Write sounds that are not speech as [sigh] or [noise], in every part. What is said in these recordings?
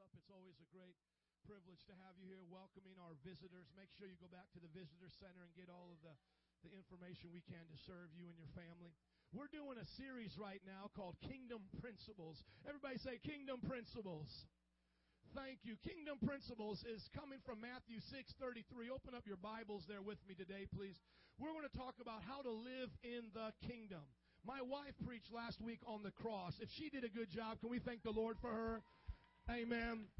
up. It's always a great privilege to have you here welcoming our visitors. Make sure you go back to the visitor center and get all of the, the information we can to serve you and your family. We're doing a series right now called Kingdom Principles. Everybody say Kingdom Principles. Thank you. Kingdom Principles is coming from Matthew 6:33. Open up your Bibles there with me today, please. We're going to talk about how to live in the kingdom. My wife preached last week on the cross. If she did a good job, can we thank the Lord for her? Amen.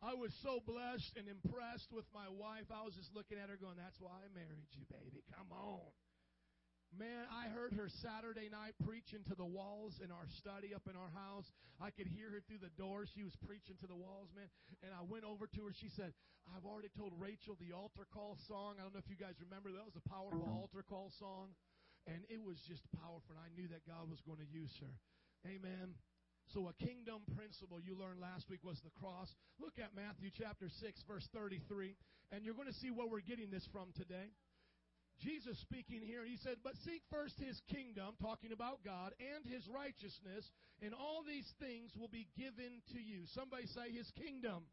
I was so blessed and impressed with my wife. I was just looking at her going, That's why I married you, baby. Come on. Man, I heard her Saturday night preaching to the walls in our study up in our house. I could hear her through the door. She was preaching to the walls, man. And I went over to her. She said, I've already told Rachel the altar call song. I don't know if you guys remember. That was a powerful uh-huh. altar call song. And it was just powerful. And I knew that God was going to use her. Amen. So a kingdom principle you learned last week was the cross. Look at Matthew chapter 6 verse 33 and you're going to see where we're getting this from today. Jesus speaking here, he said, But seek first his kingdom, talking about God, and his righteousness, and all these things will be given to you. Somebody say his kingdom.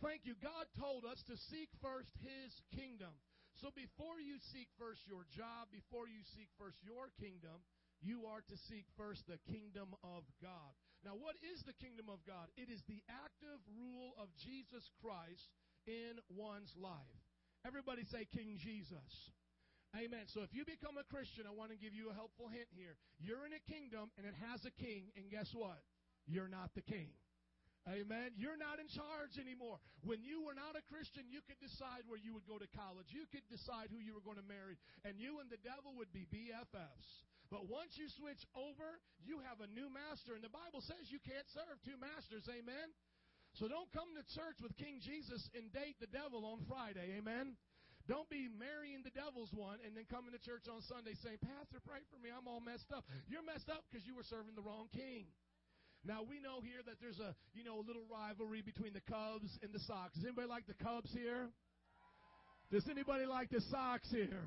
Thank you. God told us to seek first his kingdom. So before you seek first your job, before you seek first your kingdom, you are to seek first the kingdom of God. Now, what is the kingdom of God? It is the active rule of Jesus Christ in one's life. Everybody say King Jesus. Amen. So if you become a Christian, I want to give you a helpful hint here. You're in a kingdom and it has a king, and guess what? You're not the king. Amen. You're not in charge anymore. When you were not a Christian, you could decide where you would go to college. You could decide who you were going to marry. And you and the devil would be BFFs. But once you switch over, you have a new master. And the Bible says you can't serve two masters. Amen. So don't come to church with King Jesus and date the devil on Friday. Amen. Don't be marrying the devil's one and then coming to church on Sunday saying, Pastor, pray for me. I'm all messed up. You're messed up because you were serving the wrong king. Now we know here that there's a you know a little rivalry between the Cubs and the Sox. Does anybody like the Cubs here? Does anybody like the Sox here?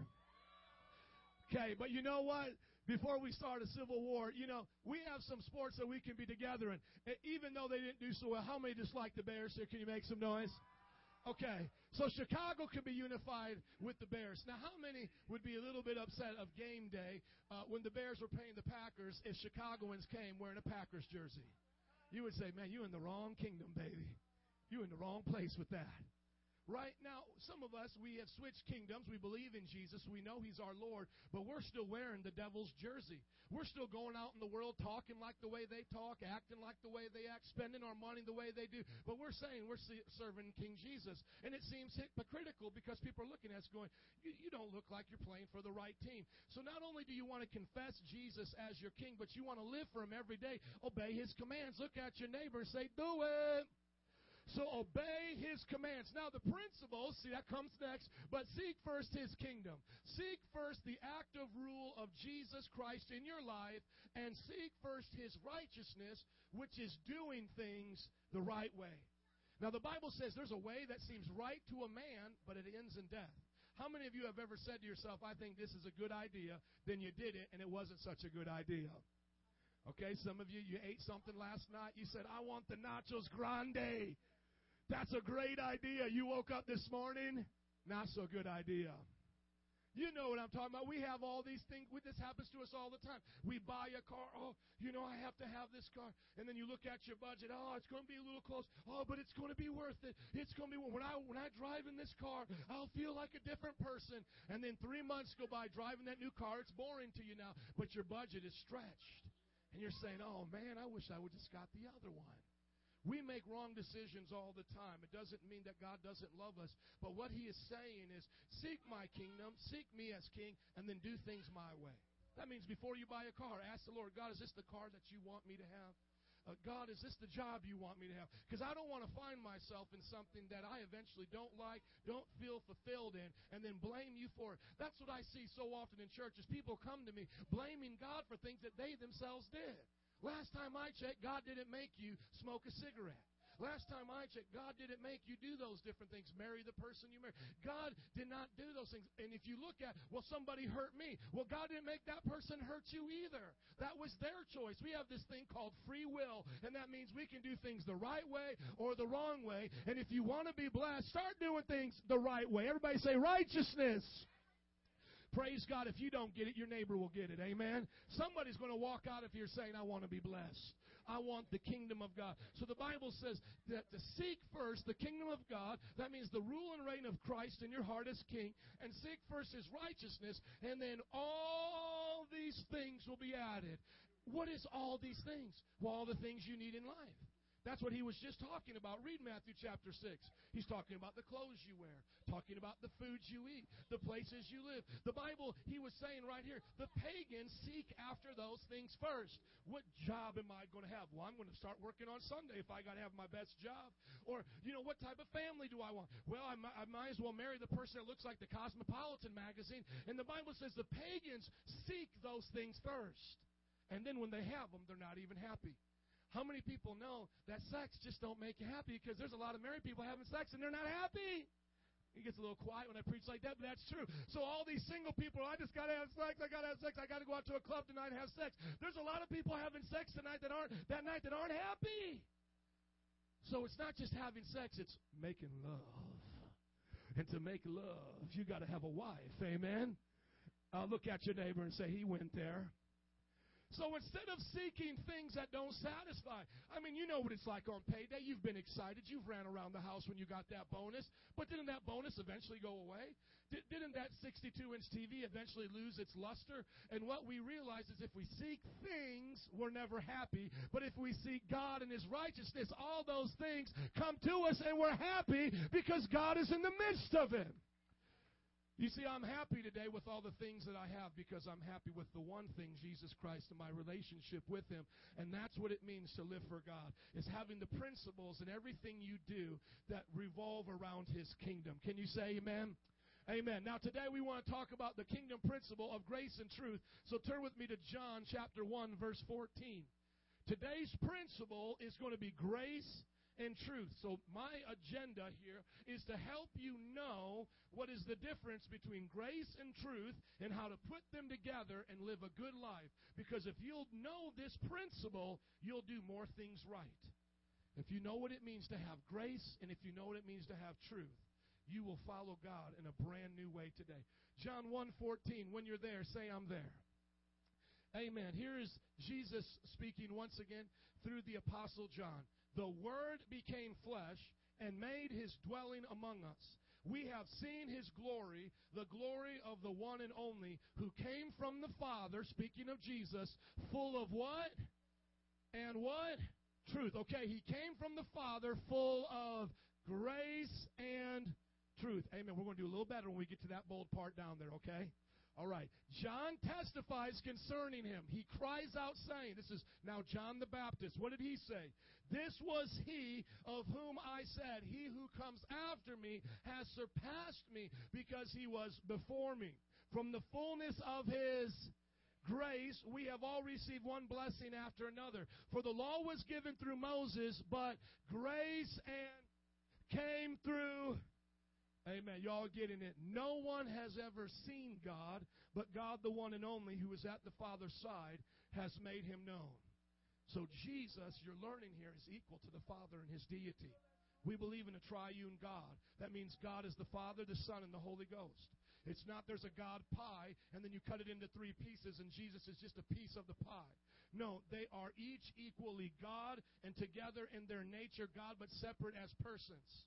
Okay, but you know what? Before we start a civil war, you know, we have some sports that we can be together in. Even though they didn't do so well, how many dislike the Bears here? Can you make some noise? Okay, so Chicago could be unified with the Bears. Now, how many would be a little bit upset of game day uh, when the Bears were playing the Packers if Chicagoans came wearing a Packers jersey? You would say, man, you in the wrong kingdom, baby. You in the wrong place with that. Right now, some of us, we have switched kingdoms. We believe in Jesus. We know He's our Lord, but we're still wearing the devil's jersey. We're still going out in the world talking like the way they talk, acting like the way they act, spending our money the way they do. But we're saying we're serving King Jesus. And it seems hypocritical because people are looking at us going, you, you don't look like you're playing for the right team. So not only do you want to confess Jesus as your king, but you want to live for Him every day, obey His commands. Look at your neighbor and say, do it. So obey his commands. Now, the principles, see, that comes next, but seek first his kingdom. Seek first the active rule of Jesus Christ in your life, and seek first his righteousness, which is doing things the right way. Now, the Bible says there's a way that seems right to a man, but it ends in death. How many of you have ever said to yourself, I think this is a good idea, then you did it, and it wasn't such a good idea? Okay, some of you, you ate something last night. You said, I want the nachos grande. That's a great idea. You woke up this morning, not so good idea. You know what I'm talking about. We have all these things. This happens to us all the time. We buy a car. Oh, you know, I have to have this car. And then you look at your budget. Oh, it's going to be a little close. Oh, but it's going to be worth it. It's going to be when I when I drive in this car, I'll feel like a different person. And then three months go by driving that new car. It's boring to you now, but your budget is stretched. And you're saying, oh, man, I wish I would just got the other one. We make wrong decisions all the time. It doesn't mean that God doesn't love us. But what He is saying is, seek my kingdom, seek me as king, and then do things my way. That means before you buy a car, ask the Lord, God, is this the car that you want me to have? Uh, God, is this the job you want me to have? Because I don't want to find myself in something that I eventually don't like, don't feel fulfilled in, and then blame you for it. That's what I see so often in churches. People come to me blaming God for things that they themselves did. Last time I checked, God didn't make you smoke a cigarette. Last time I checked, God didn't make you do those different things. Marry the person you marry. God did not do those things. And if you look at, well, somebody hurt me. Well, God didn't make that person hurt you either. That was their choice. We have this thing called free will, and that means we can do things the right way or the wrong way. And if you want to be blessed, start doing things the right way. Everybody say righteousness. Praise God. If you don't get it, your neighbor will get it. Amen. Somebody's going to walk out of here saying, I want to be blessed. I want the kingdom of God. So the Bible says that to seek first the kingdom of God, that means the rule and reign of Christ in your heart as king, and seek first his righteousness, and then all these things will be added. What is all these things? Well, all the things you need in life. That's what he was just talking about. Read Matthew chapter 6. He's talking about the clothes you wear, talking about the foods you eat, the places you live. The Bible, he was saying right here, the pagans seek after those things first. What job am I going to have? Well, I'm going to start working on Sunday if I got to have my best job. Or, you know, what type of family do I want? Well, I might, I might as well marry the person that looks like the Cosmopolitan magazine. And the Bible says the pagans seek those things first. And then when they have them, they're not even happy. How many people know that sex just don't make you happy because there's a lot of married people having sex and they're not happy? It gets a little quiet when I preach like that, but that's true. So all these single people, I just gotta have sex, I gotta have sex, I gotta go out to a club tonight and have sex. There's a lot of people having sex tonight that aren't that night that aren't happy. So it's not just having sex, it's making love. And to make love, you gotta have a wife. Amen. Uh, look at your neighbor and say, He went there. So instead of seeking things that don't satisfy, I mean, you know what it's like on payday. You've been excited. You've ran around the house when you got that bonus. But didn't that bonus eventually go away? Didn't that 62 inch TV eventually lose its luster? And what we realize is if we seek things, we're never happy. But if we seek God and His righteousness, all those things come to us and we're happy because God is in the midst of it. You see, I'm happy today with all the things that I have because I'm happy with the one thing, Jesus Christ, and my relationship with Him. And that's what it means to live for God, is having the principles in everything you do that revolve around His kingdom. Can you say amen? Amen. Now, today we want to talk about the kingdom principle of grace and truth. So turn with me to John chapter 1, verse 14. Today's principle is going to be grace and truth. So, my agenda here is to help you know what is the difference between grace and truth and how to put them together and live a good life. Because if you'll know this principle, you'll do more things right. If you know what it means to have grace and if you know what it means to have truth, you will follow God in a brand new way today. John 1:14, when you're there, say I'm there. Amen. Here is Jesus speaking once again through the apostle John. The Word became flesh and made his dwelling among us. We have seen his glory, the glory of the one and only who came from the Father, speaking of Jesus, full of what? And what? Truth. Okay, he came from the Father full of grace and truth. Amen. We're going to do a little better when we get to that bold part down there, okay? All right. John testifies concerning him. He cries out, saying, This is now John the Baptist. What did he say? This was he of whom I said, He who comes after me has surpassed me because he was before me. From the fullness of his grace, we have all received one blessing after another. For the law was given through Moses, but grace and came through Amen. Y'all getting it? No one has ever seen God, but God, the one and only, who is at the Father's side, has made him known. So Jesus, you're learning here, is equal to the Father in his deity. We believe in a triune God. That means God is the Father, the Son, and the Holy Ghost. It's not there's a God pie and then you cut it into three pieces and Jesus is just a piece of the pie. No, they are each equally God and together in their nature God, but separate as persons.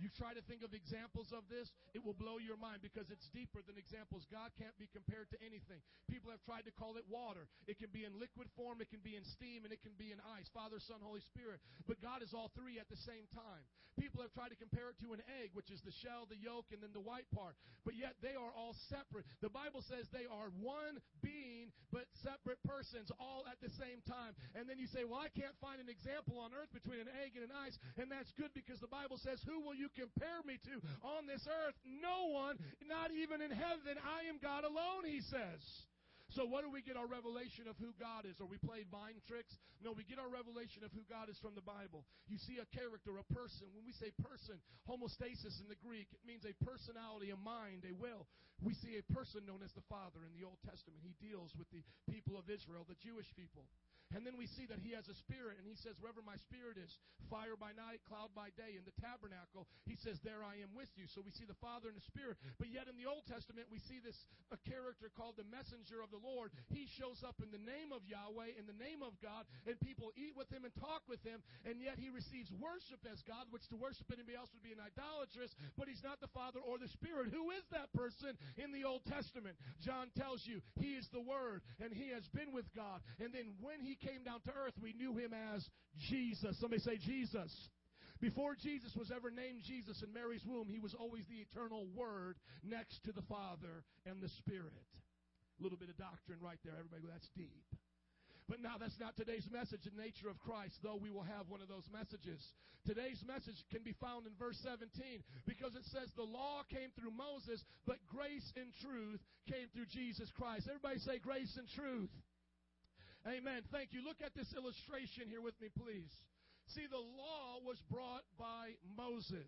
You try to think of examples of this, it will blow your mind because it's deeper than examples. God can't be compared to anything. People have tried to call it water. It can be in liquid form, it can be in steam, and it can be in ice. Father, Son, Holy Spirit. But God is all three at the same time. People have tried to compare it to an egg, which is the shell, the yolk, and then the white part. But yet they are all separate. The Bible says they are one being, but separate persons all at the same time. And then you say, Well, I can't find an example on earth between an egg and an ice. And that's good because the Bible says, Who will you compare me to on this earth? No one, not even in heaven. I am God alone, he says. So, what do we get our revelation of who God is? Are we playing mind tricks? No, we get our revelation of who God is from the Bible. You see a character, a person. When we say person, hypostasis in the Greek, it means a personality, a mind, a will. We see a person known as the Father in the Old Testament. He deals with the people of Israel, the Jewish people. And then we see that he has a spirit, and he says, Wherever my spirit is, fire by night, cloud by day. In the tabernacle, he says, There I am with you. So we see the Father and the Spirit. But yet in the Old Testament, we see this a character called the messenger of the Lord. He shows up in the name of Yahweh, in the name of God, and people eat with him and talk with him, and yet he receives worship as God, which to worship anybody else would be an idolatrous, but he's not the Father or the Spirit. Who is that person in the Old Testament? John tells you he is the Word, and he has been with God. And then when he came down to earth, we knew him as Jesus. Somebody say Jesus. Before Jesus was ever named Jesus in Mary's womb, he was always the eternal Word next to the Father and the Spirit. A little bit of doctrine right there. Everybody, that's deep. But now that's not today's message, the nature of Christ, though we will have one of those messages. Today's message can be found in verse 17 because it says the law came through Moses, but grace and truth came through Jesus Christ. Everybody say grace and truth. Amen. Thank you. Look at this illustration here with me, please. See, the law was brought by Moses.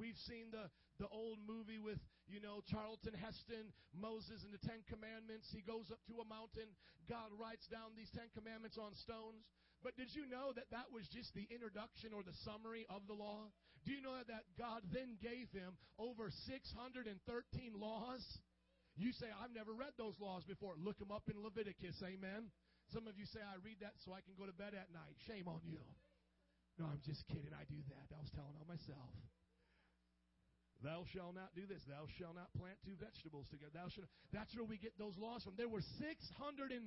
We've seen the, the old movie with, you know, Charlton Heston, Moses and the Ten Commandments. He goes up to a mountain. God writes down these Ten Commandments on stones. But did you know that that was just the introduction or the summary of the law? Do you know that God then gave him over 613 laws? You say, I've never read those laws before. Look them up in Leviticus. Amen. Some of you say, I read that so I can go to bed at night. Shame on you. No, I'm just kidding. I do that. I was telling on myself. Thou shalt not do this. Thou shalt not plant two vegetables together. Thou shalt. That's where we get those laws from. There were 613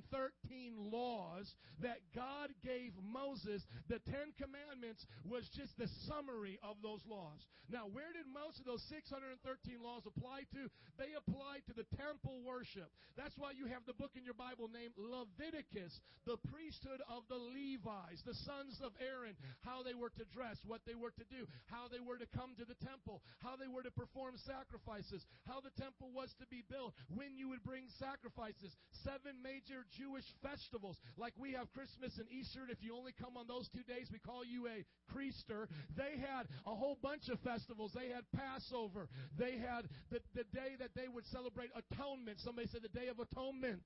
laws that God gave Moses. The Ten Commandments was just the summary of those laws. Now, where did most of those 613 laws apply to? They apply to the temple worship. That's why you have the book in your Bible named Leviticus, the priesthood of the Levites, the sons of Aaron, how they were to dress, what they were to do, how they were to come to the temple, how they were to perform sacrifices, how the temple was to be built, when you would bring sacrifices, seven major Jewish festivals, like we have Christmas and Easter. And if you only come on those two days, we call you a Creaster. They had a whole bunch of festivals. They had Passover. They had the, the day that they would celebrate atonement. Somebody said the Day of Atonement.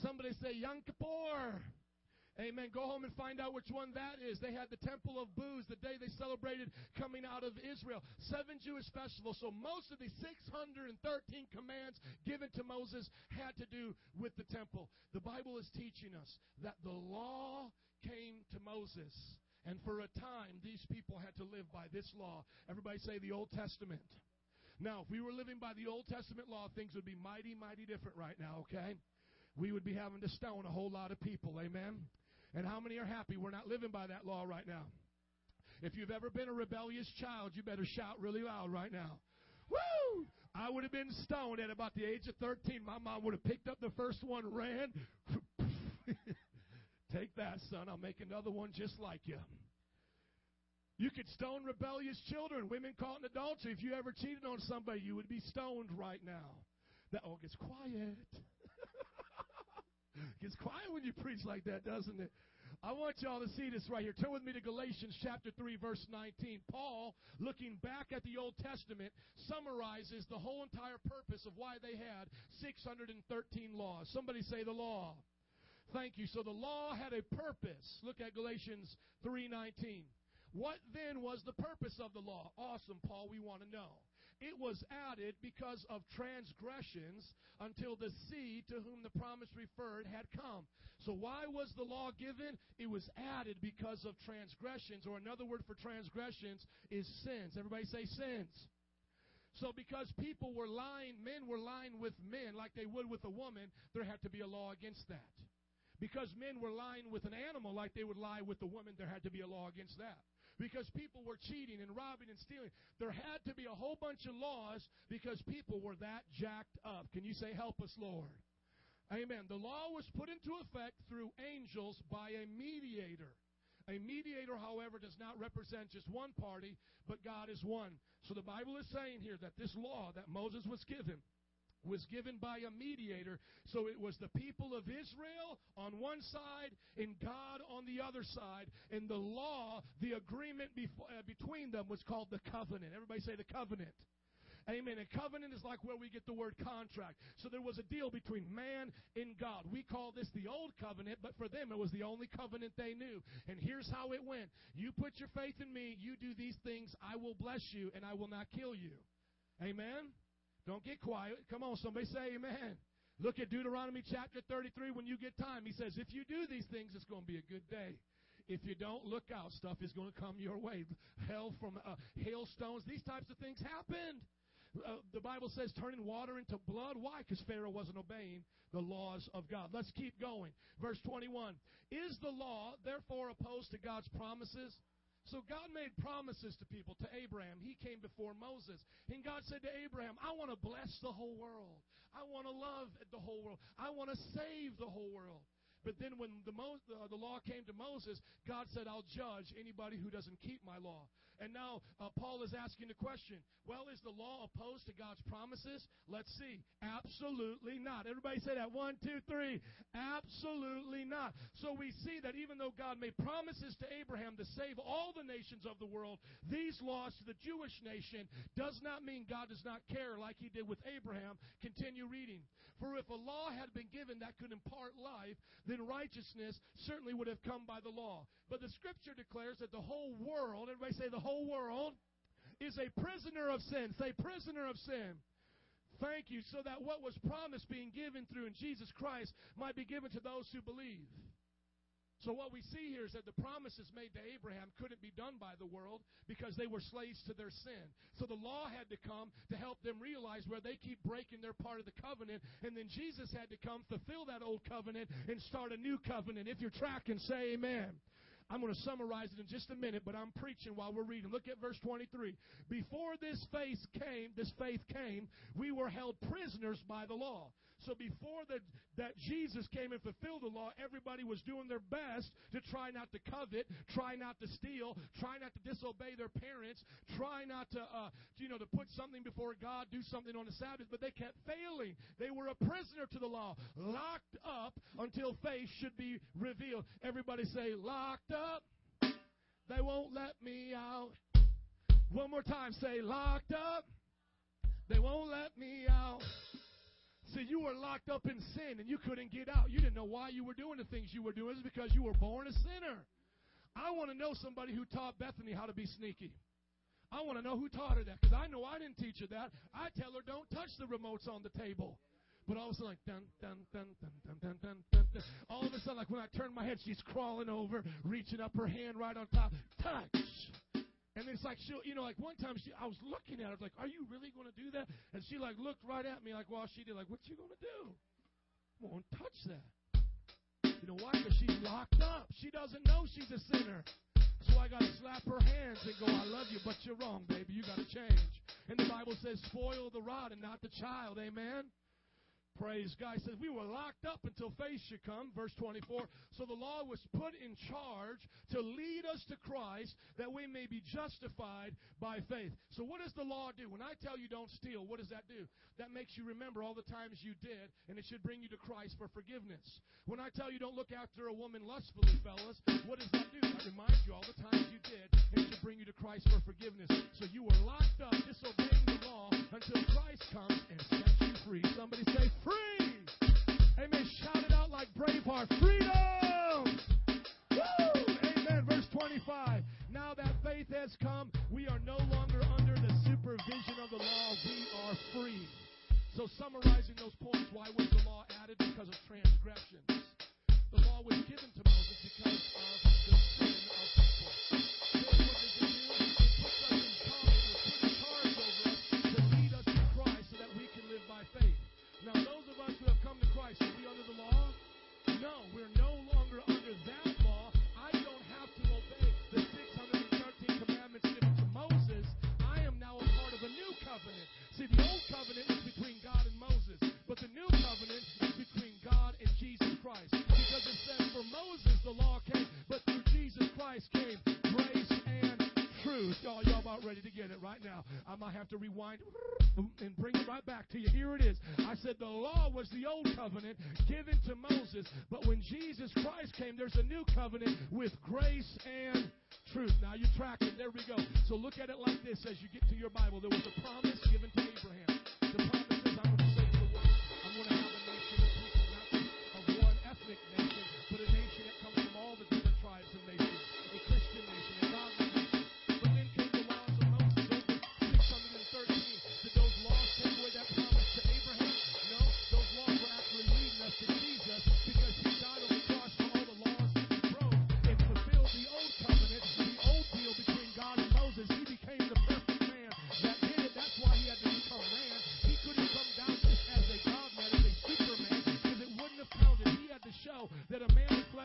Somebody say Yom Kippur. Amen. Go home and find out which one that is. They had the Temple of Booths the day they celebrated coming out of Israel. Seven Jewish festivals. So most of the 613 commands given to Moses had to do with the temple. The Bible is teaching us that the law came to Moses. And for a time, these people had to live by this law. Everybody say the Old Testament. Now, if we were living by the Old Testament law, things would be mighty, mighty different right now, okay? We would be having to stone a whole lot of people, amen? And how many are happy we're not living by that law right now? If you've ever been a rebellious child, you better shout really loud right now. Woo! I would have been stoned at about the age of 13. My mom would have picked up the first one, ran. [laughs] Take that, son. I'll make another one just like you. You could stone rebellious children, women caught in adultery. If you ever cheated on somebody, you would be stoned right now. That all gets quiet. Gets quiet when you preach like that, doesn't it? I want y'all to see this right here. Turn with me to Galatians chapter 3 verse 19. Paul, looking back at the Old Testament, summarizes the whole entire purpose of why they had 613 laws. Somebody say the law. Thank you. So the law had a purpose. Look at Galatians 3:19. What then was the purpose of the law? Awesome, Paul, we want to know. It was added because of transgressions until the seed to whom the promise referred had come. So why was the law given? It was added because of transgressions, or another word for transgressions is sins. Everybody say sins. So because people were lying, men were lying with men like they would with a woman, there had to be a law against that. Because men were lying with an animal like they would lie with a woman, there had to be a law against that because people were cheating and robbing and stealing. There had to be a whole bunch of laws because people were that jacked up. Can you say, Help us, Lord? Amen. The law was put into effect through angels by a mediator. A mediator, however, does not represent just one party, but God is one. So the Bible is saying here that this law that Moses was given was given by a mediator. So it was the people of Israel on one side and God on the other side. And the law, the agreement before, uh, between them was called the covenant. Everybody say the covenant. Amen. A covenant is like where we get the word contract. So there was a deal between man and God. We call this the old covenant, but for them it was the only covenant they knew. And here's how it went You put your faith in me, you do these things, I will bless you, and I will not kill you. Amen. Don't get quiet. Come on, somebody say amen. Look at Deuteronomy chapter 33 when you get time. He says, if you do these things, it's going to be a good day. If you don't look out, stuff is going to come your way. Hell from uh, hailstones, these types of things happened. Uh, the Bible says turning water into blood. Why? Because Pharaoh wasn't obeying the laws of God. Let's keep going. Verse 21. Is the law therefore opposed to God's promises? So God made promises to people, to Abraham. He came before Moses. And God said to Abraham, I want to bless the whole world. I want to love the whole world. I want to save the whole world. But then when the, Mo- uh, the law came to Moses, God said, I'll judge anybody who doesn't keep my law. And now uh, Paul is asking the question well, is the law opposed to God's promises? Let's see. Absolutely not. Everybody say that. One, two, three. Absolutely not. So we see that even though God made promises to Abraham to save all the nations of the world, these laws to the Jewish nation does not mean God does not care like he did with Abraham. Continue reading. For if a law had been given that could impart life, then righteousness certainly would have come by the law. But the scripture declares that the whole world, everybody say the whole world, is a prisoner of sin. Say, prisoner of sin. Thank you. So that what was promised being given through in Jesus Christ might be given to those who believe. So what we see here is that the promises made to Abraham couldn't be done by the world because they were slaves to their sin. So the law had to come to help them realize where they keep breaking their part of the covenant. And then Jesus had to come, fulfill that old covenant, and start a new covenant. If you're tracking, say amen. I'm going to summarize it in just a minute, but I'm preaching while we're reading. Look at verse 23. Before this faith came, this faith came, we were held prisoners by the law. So before the, that Jesus came and fulfilled the law, everybody was doing their best to try not to covet, try not to steal, try not to disobey their parents, try not to, uh, you know, to put something before God, do something on the Sabbath, but they kept failing. They were a prisoner to the law, locked up until faith should be revealed. Everybody say, locked up. They won't let me out. One more time, say, locked up. They won't let me out. See, you were locked up in sin and you couldn't get out. You didn't know why you were doing the things you were doing. It's because you were born a sinner. I want to know somebody who taught Bethany how to be sneaky. I want to know who taught her that because I know I didn't teach her that. I tell her don't touch the remotes on the table. But all of a sudden, like dun dun dun dun dun dun dun dun. dun. All of a sudden, like when I turn my head, she's crawling over, reaching up her hand right on top. Touch. And it's like she'll, you know, like one time she, I was looking at her, like, "Are you really going to do that?" And she like looked right at me, like, "Well, she did." Like, "What you going to do?" Won't touch that. You know why? Because she's locked up. She doesn't know she's a sinner. So I got to slap her hands and go, "I love you, but you're wrong, baby. You got to change." And the Bible says, "Spoil the rod and not the child." Amen. Praise God. He says we were locked up until faith should come. Verse 24. So the law was put in charge to lead us to Christ that we may be justified by faith. So what does the law do? When I tell you don't steal, what does that do? That makes you remember all the times you did, and it should bring you to Christ for forgiveness. When I tell you don't look after a woman lustfully, fellas, what does that do? That reminds you all the times you did, and it should bring you to Christ for forgiveness. So you were locked up disobeying law until Christ comes and sets you free. Somebody say free. Amen. Shout it out like Braveheart. Freedom. Woo! Amen. Verse 25. Now that faith has come, we are no longer under the supervision of the law. We are free. So summarizing those points, why was the law added? Because of transgressions. The law was given to Moses because of have to rewind and bring it right back to you. Here it is. I said the law was the old covenant given to Moses, but when Jesus Christ came, there's a new covenant with grace and truth. Now you're tracking. There we go. So look at it like this as you get to your Bible. There was a promise given to Abraham.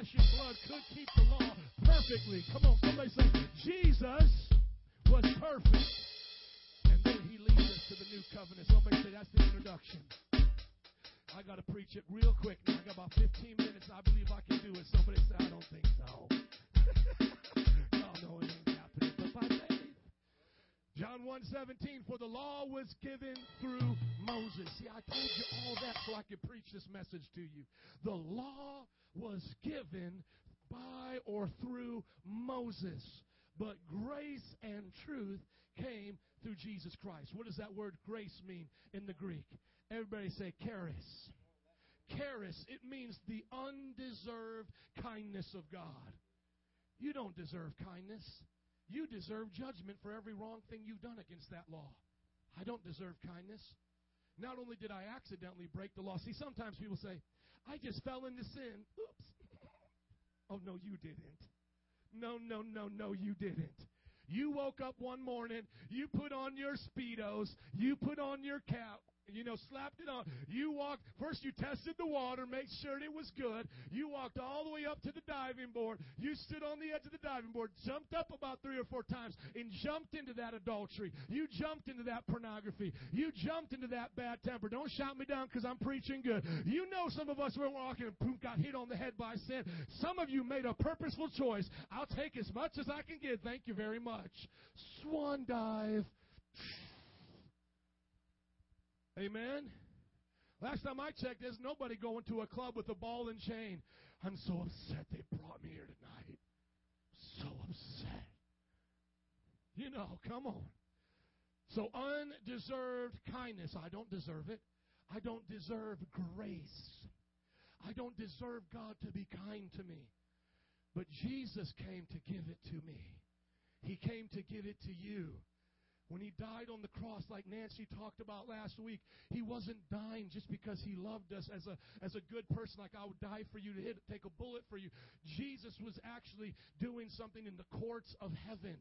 Flesh and blood could keep the law perfectly. Come on, somebody say, Jesus was perfect. And then he leads us to the new covenant. Somebody say that's the introduction. I got to preach it real quick now. I got about 15 minutes. I believe I can do it. Somebody say, I don't think so. [laughs] Y'all know it ain't happening, but by faith. John 1:17 for the law was given through Moses. See, I told you all that so I could preach this message to you. The law was given by or through Moses, but grace and truth came through Jesus Christ. What does that word grace mean in the Greek? Everybody say charis. Charis, it means the undeserved kindness of God. You don't deserve kindness. You deserve judgment for every wrong thing you've done against that law. I don't deserve kindness. Not only did I accidentally break the law. See, sometimes people say, I just fell into sin. Oops. [laughs] Oh, no, you didn't. No, no, no, no, you didn't. You woke up one morning, you put on your Speedos, you put on your cap, you know, slapped it on. You walked, first you tested the water, make sure it was good. You walked all the way up to the diving board. You stood on the edge of the diving board, jumped up about three or four times, and jumped into that adultery. You jumped into that pornography. You jumped into that bad temper. Don't shout me down because I'm preaching good. You know some of us were walking and boom, got hit on the head by sin. Some of you made a purposeful choice. I'll take as much as I can get. Thank you very much. Swan dive. Amen. Last time I checked, there's nobody going to a club with a ball and chain. I'm so upset they brought me here tonight. So upset. You know, come on. So undeserved kindness. I don't deserve it. I don't deserve grace. I don't deserve God to be kind to me. But Jesus came to give it to me. He came to give it to you. When he died on the cross, like Nancy talked about last week, he wasn't dying just because he loved us as a, as a good person, like I would die for you to hit, take a bullet for you. Jesus was actually doing something in the courts of heaven.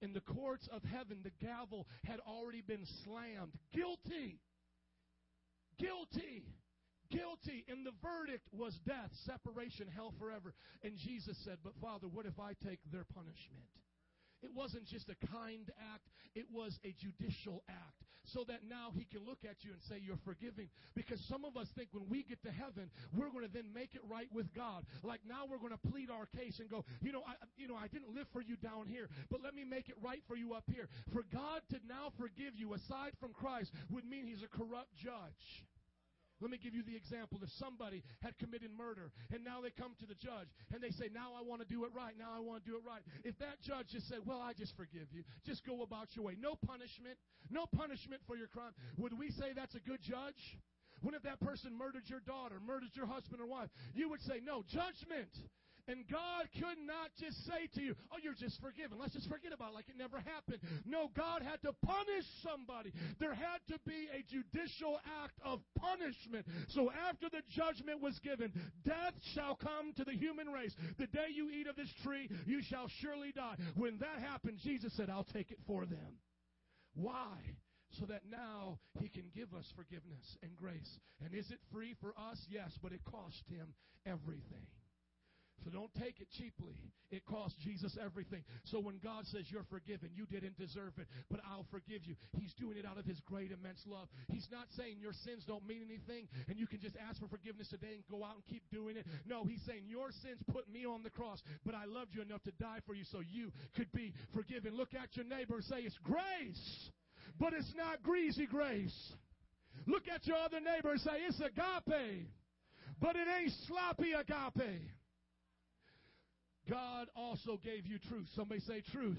In the courts of heaven, the gavel had already been slammed. Guilty! Guilty! Guilty! And the verdict was death, separation, hell forever. And Jesus said, But Father, what if I take their punishment? It wasn't just a kind act, it was a judicial act. So that now he can look at you and say, You're forgiving. Because some of us think when we get to heaven, we're going to then make it right with God. Like now we're going to plead our case and go, You know, I, you know, I didn't live for you down here, but let me make it right for you up here. For God to now forgive you aside from Christ would mean he's a corrupt judge. Let me give you the example. If somebody had committed murder and now they come to the judge and they say, Now I want to do it right. Now I want to do it right. If that judge just said, Well, I just forgive you, just go about your way. No punishment, no punishment for your crime. Would we say that's a good judge? When if that person murdered your daughter, murdered your husband or wife, you would say, No, judgment. And God could not just say to you, Oh, you're just forgiven. Let's just forget about it like it never happened. No, God had to punish somebody. There had to be a judicial act of punishment. So after the judgment was given, death shall come to the human race. The day you eat of this tree, you shall surely die. When that happened, Jesus said, I'll take it for them. Why? so that now he can give us forgiveness and grace. And is it free for us? Yes, but it cost him everything. So don't take it cheaply. It cost Jesus everything. So when God says you're forgiven, you didn't deserve it, but I'll forgive you. He's doing it out of His great, immense love. He's not saying your sins don't mean anything and you can just ask for forgiveness today and go out and keep doing it. No, He's saying your sins put me on the cross, but I loved you enough to die for you so you could be forgiven. Look at your neighbor and say, It's grace, but it's not greasy grace. Look at your other neighbor and say, It's agape, but it ain't sloppy agape. God also gave you truth. Somebody say truth.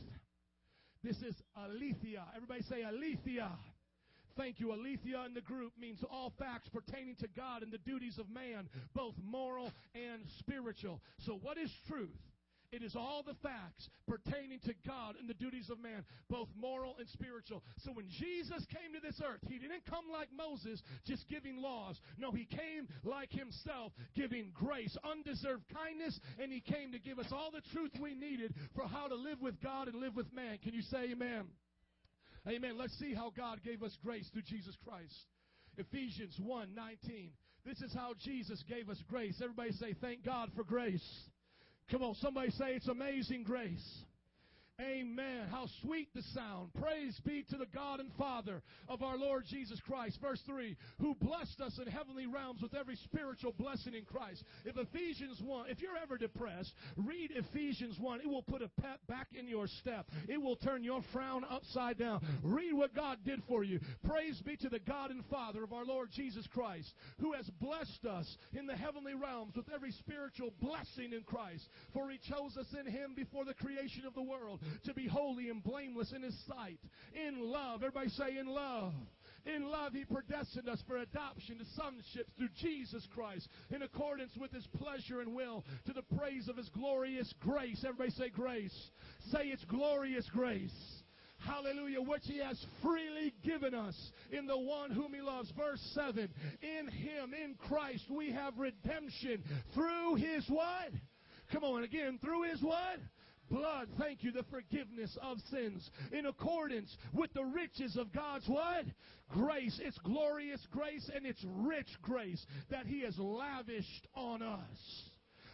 This is aletheia. Everybody say aletheia. Thank you. Aletheia in the group means all facts pertaining to God and the duties of man, both moral and spiritual. So, what is truth? It is all the facts pertaining to God and the duties of man, both moral and spiritual. So when Jesus came to this earth, he didn't come like Moses, just giving laws. No, he came like himself, giving grace, undeserved kindness, and he came to give us all the truth we needed for how to live with God and live with man. Can you say amen? Amen. Let's see how God gave us grace through Jesus Christ. Ephesians 1 19. This is how Jesus gave us grace. Everybody say, Thank God for grace. Come on, somebody say it's amazing grace. Amen. How sweet the sound. Praise be to the God and Father of our Lord Jesus Christ. Verse 3 Who blessed us in heavenly realms with every spiritual blessing in Christ. If Ephesians 1, if you're ever depressed, read Ephesians 1. It will put a pep back in your step, it will turn your frown upside down. Read what God did for you. Praise be to the God and Father of our Lord Jesus Christ, who has blessed us in the heavenly realms with every spiritual blessing in Christ. For he chose us in him before the creation of the world to be holy and blameless in His sight. In love, everybody say, in love. In love, He predestined us for adoption to sonship through Jesus Christ in accordance with His pleasure and will to the praise of His glorious grace. Everybody say grace. Say it's glorious grace. Hallelujah, which he has freely given us in the one whom he loves. Verse 7 In him, in Christ, we have redemption through his what? Come on, again, through his what? Blood. Thank you, the forgiveness of sins in accordance with the riches of God's what? Grace. It's glorious grace and it's rich grace that He has lavished on us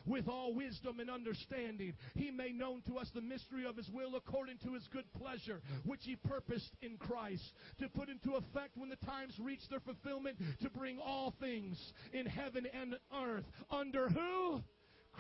with all wisdom and understanding. He made known to us the mystery of His will according to His good pleasure, which He purposed in Christ to put into effect when the times reach their fulfillment, to bring all things in heaven and earth under who?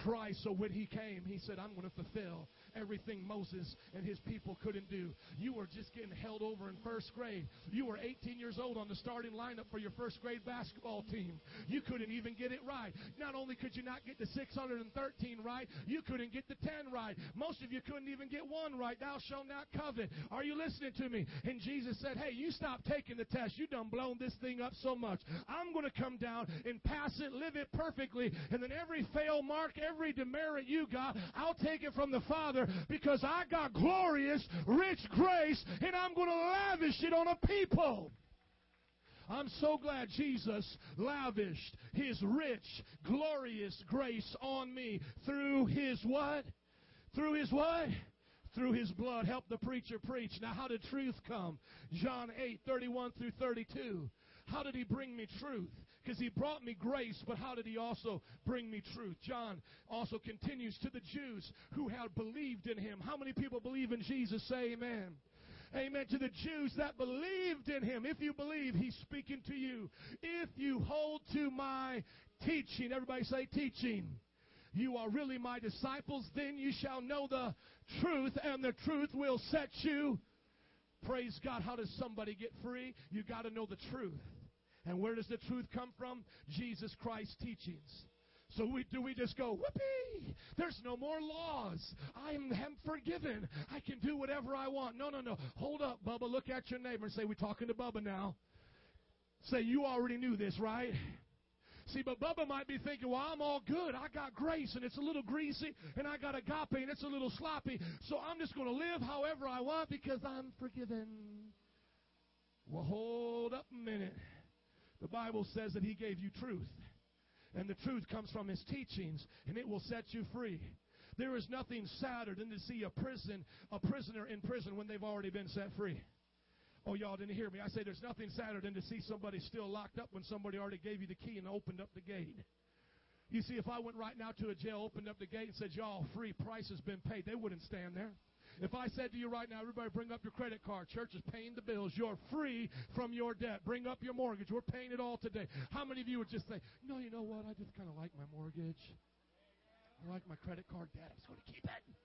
Christ. So when He came, He said, I'm going to fulfill everything Moses and his people couldn't do. You were just getting held over in first grade. You were 18 years old on the starting lineup for your first grade basketball team. You couldn't even get it right. Not only could you not get the 613 right, you couldn't get the 10 right. Most of you couldn't even get one right. Thou shalt not covet. Are you listening to me? And Jesus said, Hey, you stop taking the test. You done blown this thing up so much. I'm going to come down and pass it, live it perfectly, and then every fail mark, every demerit you got, I'll take it from the Father because I got glorious, rich grace and I'm going to lavish it on a people. I'm so glad Jesus lavished his rich, glorious grace on me through his what? Through his what? Through his blood. Help the preacher preach. Now, how did truth come? John 8, 31 through 32. How did he bring me truth? Because he brought me grace, but how did he also bring me truth? John also continues to the Jews who had believed in him. How many people believe in Jesus? Say amen. Amen. To the Jews that believed in him. If you believe, he's speaking to you. If you hold to my teaching, everybody say teaching. You are really my disciples, then you shall know the truth, and the truth will set you. Praise God. How does somebody get free? You got to know the truth. And where does the truth come from? Jesus Christ's teachings. So we, do we just go, whoopee, there's no more laws. I am, am forgiven. I can do whatever I want. No, no, no. Hold up, Bubba. Look at your neighbor and say, we're talking to Bubba now. Say, you already knew this, right? See, but Bubba might be thinking, well, I'm all good. I got grace and it's a little greasy, and I got agape and it's a little sloppy. So I'm just going to live however I want because I'm forgiven. Well, hold up a minute. The Bible says that He gave you truth. And the truth comes from His teachings, and it will set you free. There is nothing sadder than to see a prison, a prisoner in prison when they've already been set free. Oh, y'all didn't hear me. I say there's nothing sadder than to see somebody still locked up when somebody already gave you the key and opened up the gate. You see, if I went right now to a jail, opened up the gate, and said, Y'all free, price has been paid, they wouldn't stand there. If I said to you right now, everybody bring up your credit card, church is paying the bills, you're free from your debt. Bring up your mortgage, we're paying it all today. How many of you would just say, No, you know what? I just kind of like my mortgage. I like my credit card debt. I'm just going to keep it.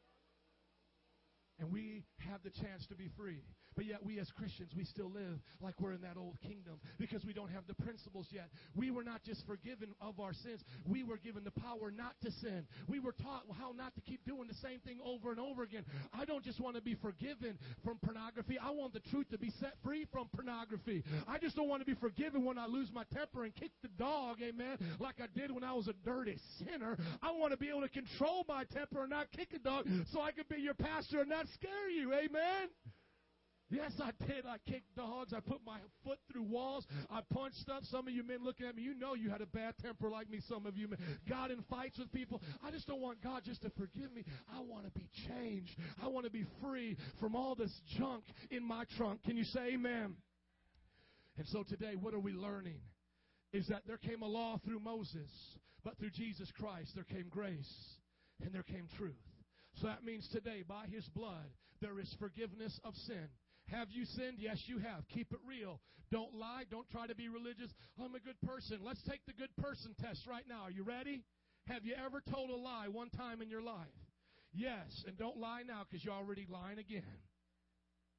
And we have the chance to be free. But yet, we as Christians, we still live like we're in that old kingdom because we don't have the principles yet. We were not just forgiven of our sins, we were given the power not to sin. We were taught how not to keep doing the same thing over and over again. I don't just want to be forgiven from pornography, I want the truth to be set free from pornography. I just don't want to be forgiven when I lose my temper and kick the dog, amen, like I did when I was a dirty sinner. I want to be able to control my temper and not kick a dog so I can be your pastor and not scare you. Amen. Yes, I did. I kicked dogs. I put my foot through walls. I punched stuff. Some of you men looking at me, you know you had a bad temper like me, some of you men. Got in fights with people. I just don't want God just to forgive me. I want to be changed. I want to be free from all this junk in my trunk. Can you say amen? And so today, what are we learning? Is that there came a law through Moses, but through Jesus Christ, there came grace and there came truth. So that means today, by His blood, there is forgiveness of sin. Have you sinned? Yes, you have. Keep it real. Don't lie. Don't try to be religious. I'm a good person. Let's take the good person test right now. Are you ready? Have you ever told a lie one time in your life? Yes. And don't lie now because you're already lying again.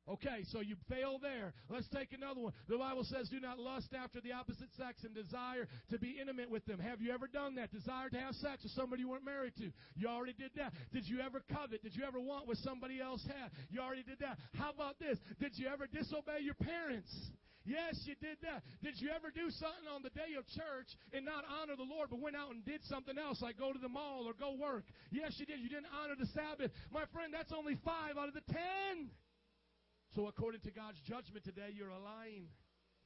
Okay, so you fail there. Let's take another one. The Bible says, Do not lust after the opposite sex and desire to be intimate with them. Have you ever done that? Desire to have sex with somebody you weren't married to? You already did that. Did you ever covet? Did you ever want what somebody else had? You already did that. How about this? Did you ever disobey your parents? Yes, you did that. Did you ever do something on the day of church and not honor the Lord, but went out and did something else, like go to the mall or go work? Yes, you did. You didn't honor the Sabbath. My friend, that's only five out of the ten. So, according to God's judgment today, you're a lying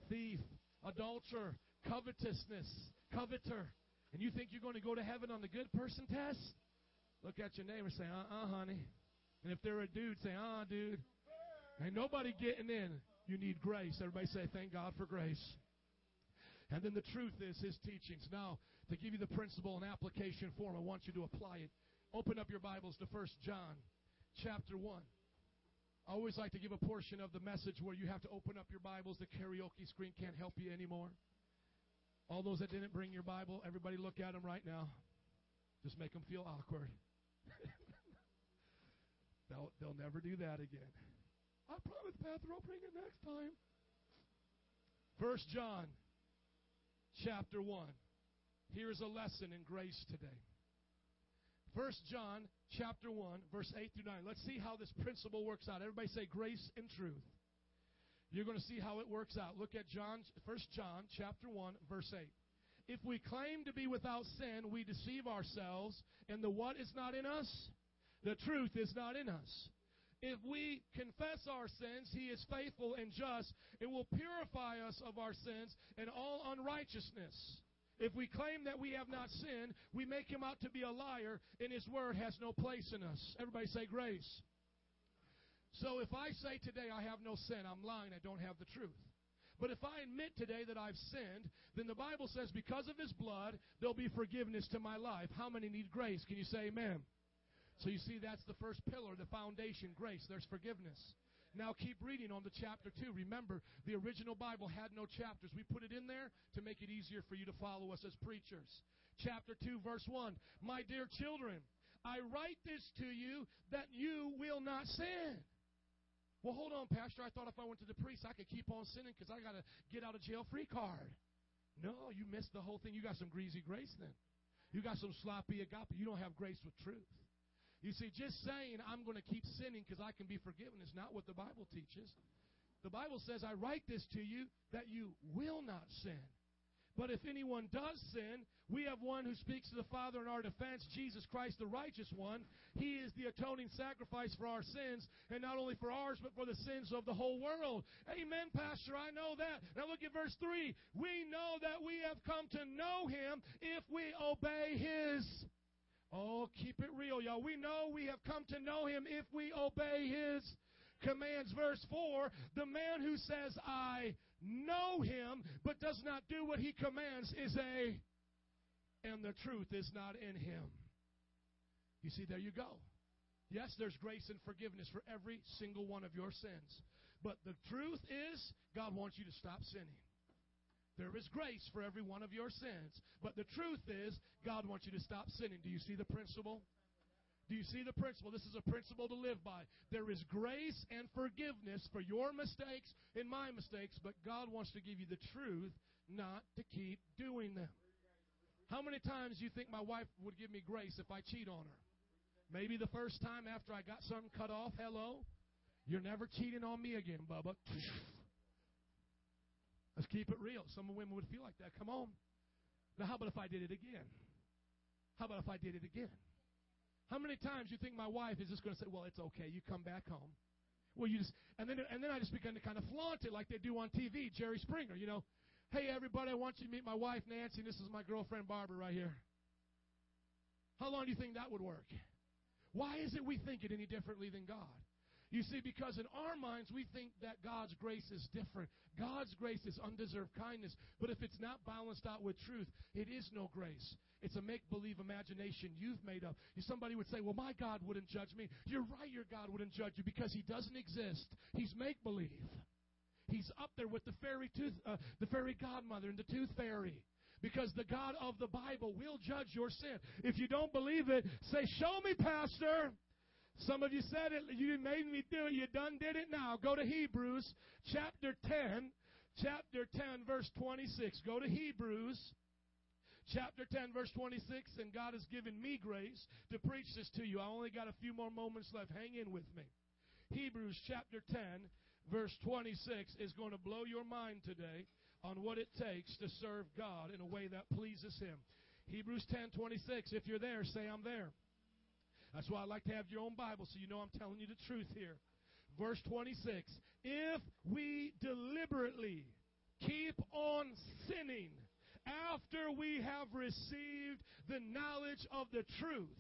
thief, adulterer, covetousness, coveter. And you think you're going to go to heaven on the good person test? Look at your neighbor and say, uh uh, honey. And if they're a dude, say, uh uh, dude. Ain't nobody getting in. You need grace. Everybody say, thank God for grace. And then the truth is his teachings. Now, to give you the principle and application form, I want you to apply it. Open up your Bibles to 1 John chapter 1. I always like to give a portion of the message where you have to open up your Bibles. The karaoke screen can't help you anymore. All those that didn't bring your Bible, everybody look at them right now. Just make them feel awkward. [laughs] they'll, they'll never do that again. I promise, Pastor, I'll bring it next time. First John chapter 1. Here's a lesson in grace today. First John chapter 1, verse 8 through 9. Let's see how this principle works out. Everybody say grace and truth. You're going to see how it works out. Look at John, First John chapter 1, verse 8. If we claim to be without sin, we deceive ourselves, and the what is not in us? The truth is not in us. If we confess our sins, He is faithful and just and will purify us of our sins and all unrighteousness. If we claim that we have not sinned, we make him out to be a liar, and his word has no place in us. Everybody say grace. So if I say today I have no sin, I'm lying, I don't have the truth. But if I admit today that I've sinned, then the Bible says because of his blood, there'll be forgiveness to my life. How many need grace? Can you say amen? So you see, that's the first pillar, the foundation, grace. There's forgiveness. Now keep reading on the chapter 2. Remember, the original Bible had no chapters. We put it in there to make it easier for you to follow us as preachers. Chapter 2, verse 1. My dear children, I write this to you that you will not sin. Well, hold on, Pastor. I thought if I went to the priest, I could keep on sinning because I got a get out of jail free card. No, you missed the whole thing. You got some greasy grace then. You got some sloppy agape. You don't have grace with truth. You see, just saying I'm going to keep sinning because I can be forgiven is not what the Bible teaches. The Bible says, I write this to you that you will not sin. But if anyone does sin, we have one who speaks to the Father in our defense, Jesus Christ, the righteous one. He is the atoning sacrifice for our sins, and not only for ours, but for the sins of the whole world. Amen, Pastor. I know that. Now look at verse 3. We know that we have come to know him if we obey his Oh, keep it real, y'all. We know we have come to know him if we obey his commands. Verse 4 The man who says, I know him, but does not do what he commands, is a and the truth is not in him. You see, there you go. Yes, there's grace and forgiveness for every single one of your sins. But the truth is, God wants you to stop sinning. There is grace for every one of your sins. But the truth is, God wants you to stop sinning. Do you see the principle? Do you see the principle? This is a principle to live by. There is grace and forgiveness for your mistakes and my mistakes, but God wants to give you the truth, not to keep doing them. How many times do you think my wife would give me grace if I cheat on her? Maybe the first time after I got something cut off, hello? You're never cheating on me again, Bubba. Let's keep it real. Some women would feel like that. Come on. Now, how about if I did it again? How about if I did it again? How many times you think my wife is just going to say, "Well, it's okay. You come back home." Well, you just and then and then I just began to kind of flaunt it like they do on TV. Jerry Springer, you know, hey everybody, I want you to meet my wife Nancy. This is my girlfriend Barbara right here. How long do you think that would work? Why is it we think it any differently than God? You see, because in our minds we think that God's grace is different. God's grace is undeserved kindness. But if it's not balanced out with truth, it is no grace. It's a make believe imagination you've made up. Somebody would say, Well, my God wouldn't judge me. You're right, your God wouldn't judge you because He doesn't exist. He's make believe. He's up there with the fairy tooth, uh, the fairy godmother and the tooth fairy because the God of the Bible will judge your sin. If you don't believe it, say, Show me, Pastor. Some of you said it, you made me do it, you done did it now. Go to Hebrews chapter 10, chapter 10, verse 26. Go to Hebrews chapter 10, verse 26, and God has given me grace to preach this to you. I only got a few more moments left. Hang in with me. Hebrews chapter 10, verse 26 is going to blow your mind today on what it takes to serve God in a way that pleases Him. Hebrews 10, 26. If you're there, say, I'm there. That's why I like to have your own Bible so you know I'm telling you the truth here. Verse 26 If we deliberately keep on sinning after we have received the knowledge of the truth,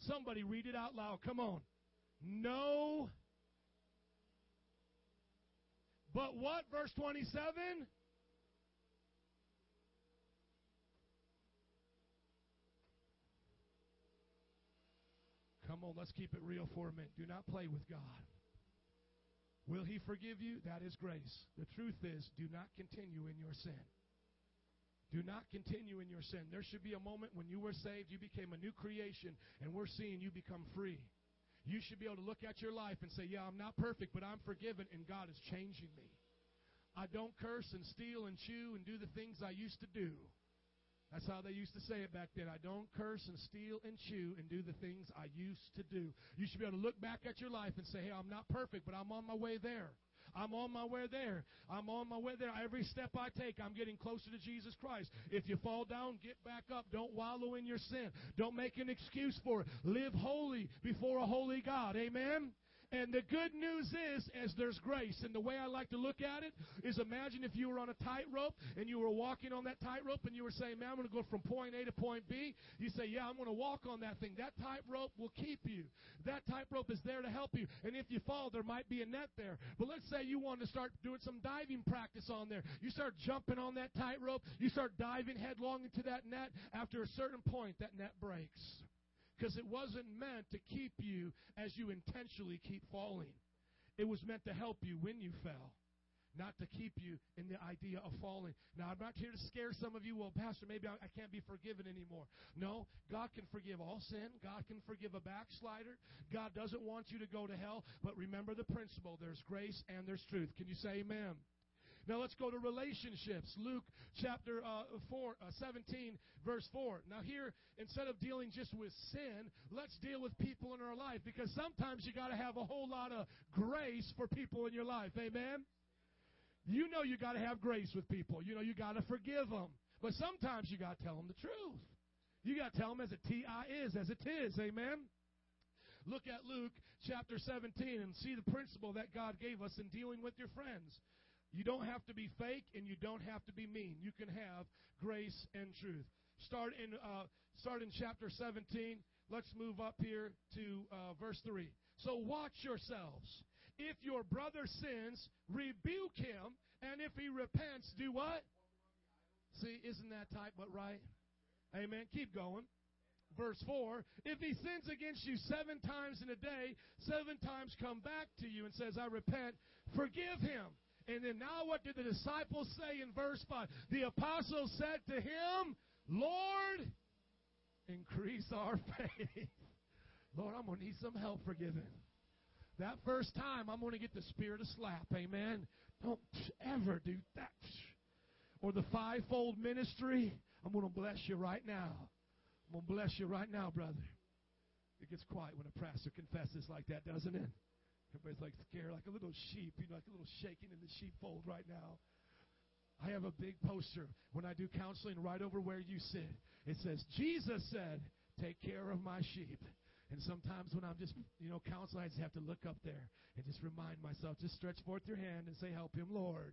somebody read it out loud. Come on. No. But what? Verse 27? Come on, let's keep it real for a minute. Do not play with God. Will He forgive you? That is grace. The truth is, do not continue in your sin. Do not continue in your sin. There should be a moment when you were saved, you became a new creation, and we're seeing you become free. You should be able to look at your life and say, Yeah, I'm not perfect, but I'm forgiven, and God is changing me. I don't curse and steal and chew and do the things I used to do. That's how they used to say it back then. I don't curse and steal and chew and do the things I used to do. You should be able to look back at your life and say, hey, I'm not perfect, but I'm on my way there. I'm on my way there. I'm on my way there. Every step I take, I'm getting closer to Jesus Christ. If you fall down, get back up. Don't wallow in your sin. Don't make an excuse for it. Live holy before a holy God. Amen? And the good news is, as there's grace. And the way I like to look at it is imagine if you were on a tightrope and you were walking on that tightrope and you were saying, man, I'm going to go from point A to point B. You say, yeah, I'm going to walk on that thing. That tightrope will keep you. That tightrope is there to help you. And if you fall, there might be a net there. But let's say you want to start doing some diving practice on there. You start jumping on that tightrope. You start diving headlong into that net. After a certain point, that net breaks because it wasn't meant to keep you as you intentionally keep falling. It was meant to help you when you fell, not to keep you in the idea of falling. Now, I'm not here to scare some of you. Well, Pastor, maybe I, I can't be forgiven anymore. No, God can forgive all sin. God can forgive a backslider. God doesn't want you to go to hell. But remember the principle there's grace and there's truth. Can you say amen? Now let's go to relationships. Luke chapter uh, 4, uh, 17, verse 4. Now here, instead of dealing just with sin, let's deal with people in our life because sometimes you got to have a whole lot of grace for people in your life. Amen? You know you got to have grace with people. You know you got to forgive them. But sometimes you got to tell them the truth. You got to tell them as it is, as it is. Amen? Look at Luke chapter 17 and see the principle that God gave us in dealing with your friends. You don't have to be fake and you don't have to be mean. You can have grace and truth. Start in uh, start in chapter 17. Let's move up here to uh, verse 3. So watch yourselves. If your brother sins, rebuke him, and if he repents, do what? See, isn't that tight but right? Amen. Keep going. Verse 4 If he sins against you seven times in a day, seven times come back to you and says, I repent, forgive him. And then now what did the disciples say in verse 5? The apostles said to him, Lord, increase our [laughs] faith. Lord, I'm going to need some help forgiving. That first time, I'm going to get the spirit of slap. Amen. Don't ever do that. Or the fivefold ministry. I'm going to bless you right now. I'm going to bless you right now, brother. It gets quiet when a pastor confesses like that, doesn't it? Everybody's like scared, like a little sheep, you know, like a little shaking in the sheepfold right now. I have a big poster when I do counseling right over where you sit. It says, Jesus said, Take care of my sheep. And sometimes when I'm just, you know, counseling, I just have to look up there and just remind myself, just stretch forth your hand and say, Help him, Lord.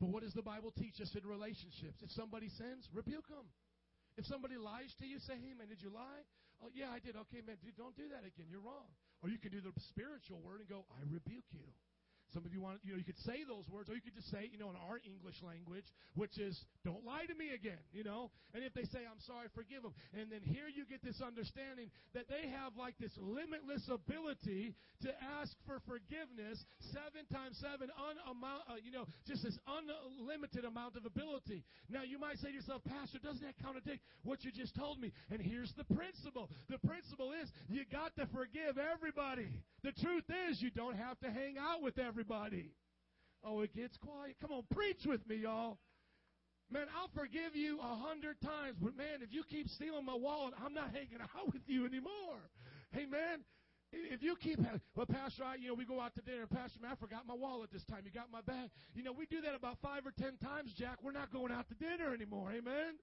But what does the Bible teach us in relationships? If somebody sins, rebuke them. If somebody lies to you, say, Hey, man, did you lie? Oh, yeah, I did. Okay, man, don't do that again. You're wrong. Or you can do the spiritual word and go, I rebuke you. Some of you want, you know, you could say those words, or you could just say, you know, in our English language, which is, don't lie to me again, you know. And if they say, I'm sorry, forgive them. And then here you get this understanding that they have like this limitless ability to ask for forgiveness seven times seven, unamount, uh, you know, just this unlimited amount of ability. Now you might say to yourself, Pastor, doesn't that contradict what you just told me? And here's the principle. The principle is you got to forgive everybody. The truth is you don't have to hang out with everybody everybody. Oh, it gets quiet. Come on, preach with me, y'all. Man, I'll forgive you a hundred times, but man, if you keep stealing my wallet, I'm not hanging out with you anymore. Hey, man, if you keep, well, Pastor, I, you know, we go out to dinner, Pastor, man, I forgot my wallet this time. You got my bag. You know, we do that about five or ten times, Jack. We're not going out to dinner anymore. Amen.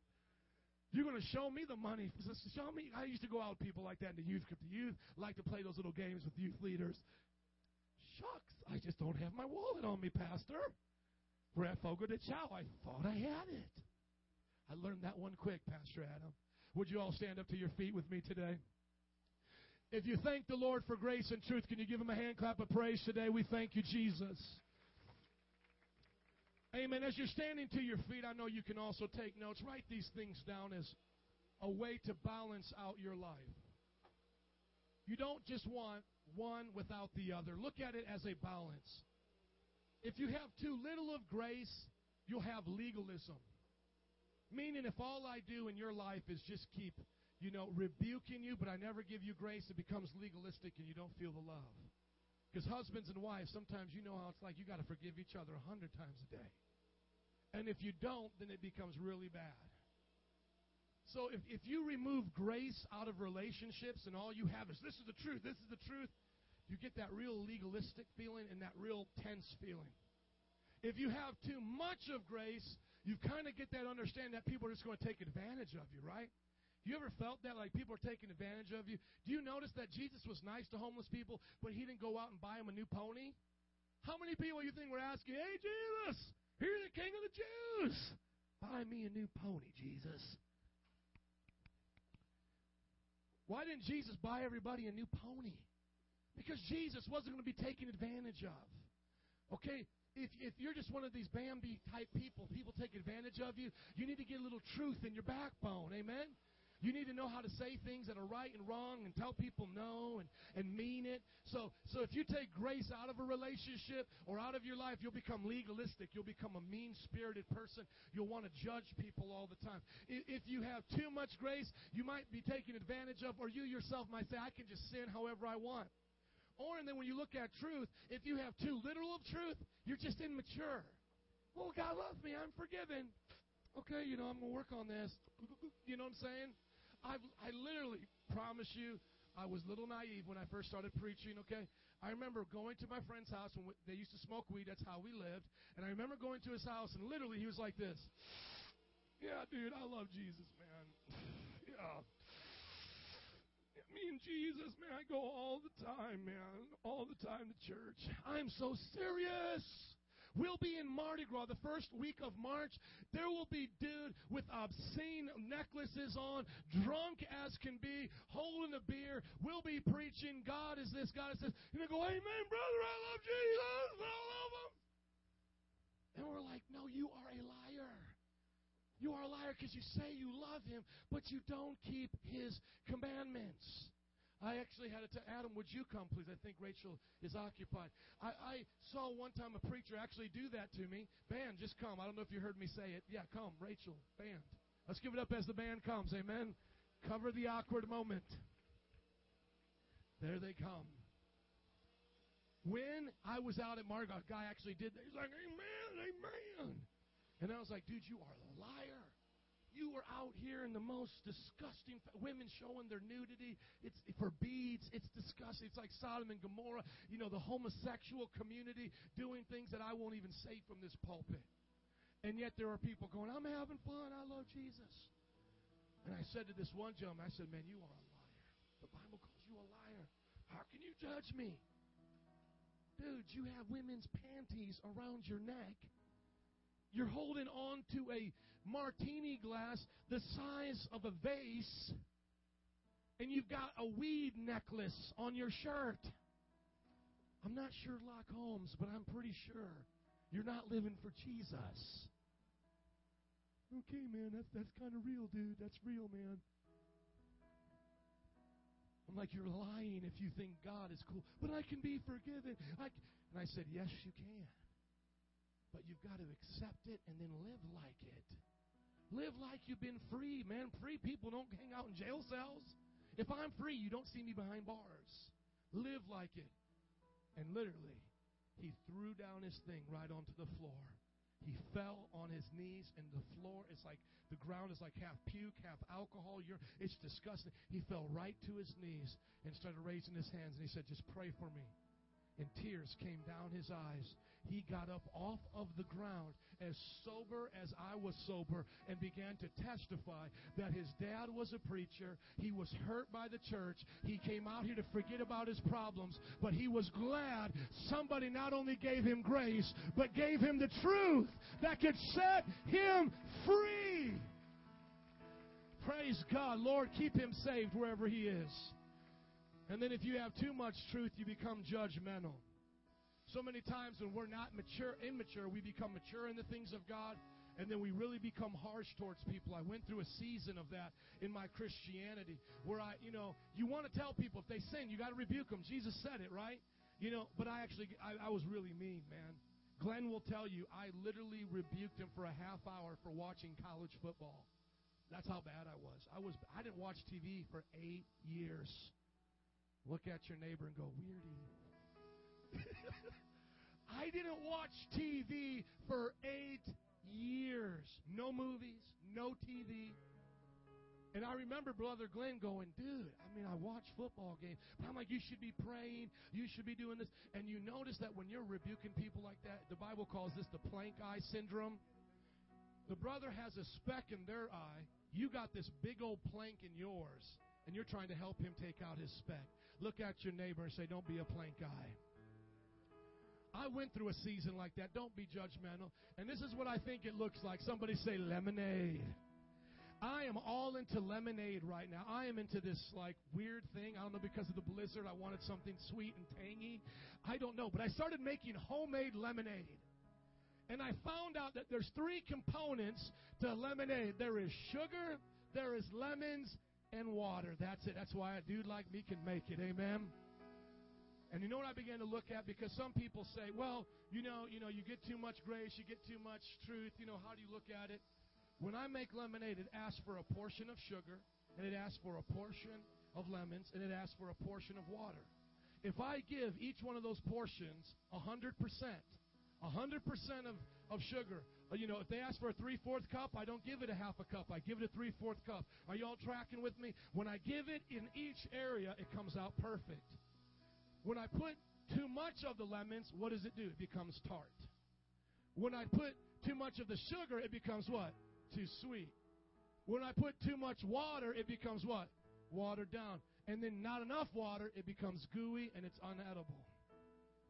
You're going to show me the money. Show me. I used to go out with people like that in the youth group. The youth like to play those little games with youth leaders. Shucks, I just don't have my wallet on me, Pastor. Brett Fogo de I thought I had it. I learned that one quick, Pastor Adam. Would you all stand up to your feet with me today? If you thank the Lord for grace and truth, can you give him a hand clap of praise today? We thank you, Jesus. Amen. As you're standing to your feet, I know you can also take notes. Write these things down as a way to balance out your life. You don't just want one without the other. Look at it as a balance. If you have too little of grace, you'll have legalism. Meaning, if all I do in your life is just keep, you know, rebuking you, but I never give you grace, it becomes legalistic and you don't feel the love. Because husbands and wives, sometimes you know how it's like you got to forgive each other a hundred times a day. And if you don't, then it becomes really bad. So if, if you remove grace out of relationships and all you have is this is the truth, this is the truth, you get that real legalistic feeling and that real tense feeling. If you have too much of grace, you kind of get that understanding that people are just going to take advantage of you, right? You ever felt that like people are taking advantage of you? Do you notice that Jesus was nice to homeless people, but he didn't go out and buy them a new pony? How many people you think were asking, "Hey Jesus, here's the King of the Jews, buy me a new pony, Jesus"? Why didn't Jesus buy everybody a new pony? Because Jesus wasn't going to be taken advantage of. Okay? If, if you're just one of these Bambi type people, people take advantage of you, you need to get a little truth in your backbone. Amen? You need to know how to say things that are right and wrong and tell people no and, and mean it. So, so if you take grace out of a relationship or out of your life, you'll become legalistic. You'll become a mean spirited person. You'll want to judge people all the time. If you have too much grace, you might be taken advantage of, or you yourself might say, I can just sin however I want. Or, and then when you look at truth, if you have too little of truth, you're just immature. Well, God loves me. I'm forgiven. Okay, you know, I'm going to work on this. [laughs] You know what I'm saying? I, I literally promise you, I was a little naive when I first started preaching, okay? I remember going to my friend's house when they used to smoke weed. That's how we lived. And I remember going to his house, and literally he was like this. [sighs] Yeah, dude, I love Jesus, man. [sighs] yeah. Me and Jesus, man, I go all the time, man. All the time to church. I'm so serious. We'll be in Mardi Gras the first week of March. There will be dude with obscene necklaces on, drunk as can be, holding a beer. We'll be preaching, God is this, God is this. And they go, Amen, brother, I love Jesus. I love him. And we're like, No, you are a liar. You are a liar because you say you love him, but you don't keep his commandments. I actually had it to Adam, would you come, please? I think Rachel is occupied. I, I saw one time a preacher actually do that to me. Band, just come. I don't know if you heard me say it. Yeah, come, Rachel, band. Let's give it up as the band comes. Amen. Cover the awkward moment. There they come. When I was out at Margot, a guy actually did that. He's like, Amen, amen. And I was like, dude, you are a liar. You were out here in the most disgusting women showing their nudity. It's for beads. It's disgusting. It's like Sodom and Gomorrah. You know, the homosexual community doing things that I won't even say from this pulpit. And yet there are people going, I'm having fun. I love Jesus. And I said to this one gentleman, I said, Man, you are a liar. The Bible calls you a liar. How can you judge me? Dude, you have women's panties around your neck. You're holding on to a martini glass the size of a vase, and you've got a weed necklace on your shirt. I'm not Sherlock Holmes, but I'm pretty sure you're not living for Jesus. Okay, man, that's that's kind of real, dude. That's real, man. I'm like, you're lying if you think God is cool. But I can be forgiven. I and I said, yes, you can. But you've got to accept it and then live like it. Live like you've been free, man. Free people don't hang out in jail cells. If I'm free, you don't see me behind bars. Live like it. And literally, he threw down his thing right onto the floor. He fell on his knees, and the floor is like the ground is like half puke, half alcohol. You're, it's disgusting. He fell right to his knees and started raising his hands, and he said, "Just pray for me." and tears came down his eyes. He got up off of the ground as sober as I was sober and began to testify that his dad was a preacher. He was hurt by the church. He came out here to forget about his problems, but he was glad somebody not only gave him grace, but gave him the truth that could set him free. Praise God. Lord, keep him saved wherever he is. And then if you have too much truth, you become judgmental. So many times when we're not mature, immature, we become mature in the things of God, and then we really become harsh towards people. I went through a season of that in my Christianity where I, you know, you want to tell people if they sin, you got to rebuke them. Jesus said it, right? You know, but I actually, I, I was really mean, man. Glenn will tell you, I literally rebuked him for a half hour for watching college football. That's how bad I was. I was, I didn't watch TV for eight years. Look at your neighbor and go, weirdy. [laughs] I didn't watch TV for eight years. No movies, no TV. And I remember Brother Glenn going, dude, I mean, I watch football games. But I'm like, you should be praying. You should be doing this. And you notice that when you're rebuking people like that, the Bible calls this the plank eye syndrome. The brother has a speck in their eye. You got this big old plank in yours. And you're trying to help him take out his speck. Look at your neighbor and say, Don't be a plank guy. I went through a season like that. Don't be judgmental. And this is what I think it looks like. Somebody say lemonade. I am all into lemonade right now. I am into this like weird thing. I don't know because of the blizzard. I wanted something sweet and tangy. I don't know, but I started making homemade lemonade. And I found out that there's three components to lemonade. There is sugar, there is lemons, and water. That's it. That's why a dude like me can make it. Amen. And you know what I began to look at? Because some people say, well, you know, you know, you get too much grace, you get too much truth. You know, how do you look at it? When I make lemonade, it asks for a portion of sugar, and it asks for a portion of lemons, and it asks for a portion of water. If I give each one of those portions 100%, 100% of, of sugar, uh, you know, if they ask for a three fourth cup, I don't give it a half a cup. I give it a three fourth cup. Are you all tracking with me? When I give it in each area, it comes out perfect. When I put too much of the lemons, what does it do? It becomes tart. When I put too much of the sugar, it becomes what? Too sweet. When I put too much water, it becomes what? Watered down. And then not enough water, it becomes gooey and it's unedible.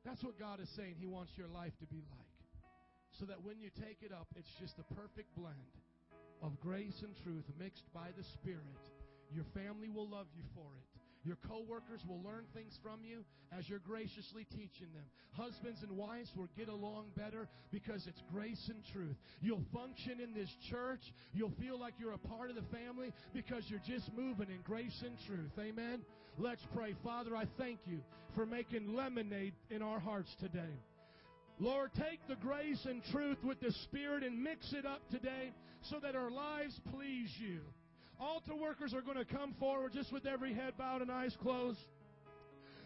That's what God is saying He wants your life to be like so that when you take it up, it's just a perfect blend of grace and truth mixed by the Spirit. Your family will love you for it. Your coworkers will learn things from you as you're graciously teaching them. Husbands and wives will get along better because it's grace and truth. You'll function in this church. You'll feel like you're a part of the family because you're just moving in grace and truth. Amen. Let's pray. Father, I thank you for making lemonade in our hearts today. Lord, take the grace and truth with the Spirit and mix it up today so that our lives please you. Altar workers are going to come forward just with every head bowed and eyes closed.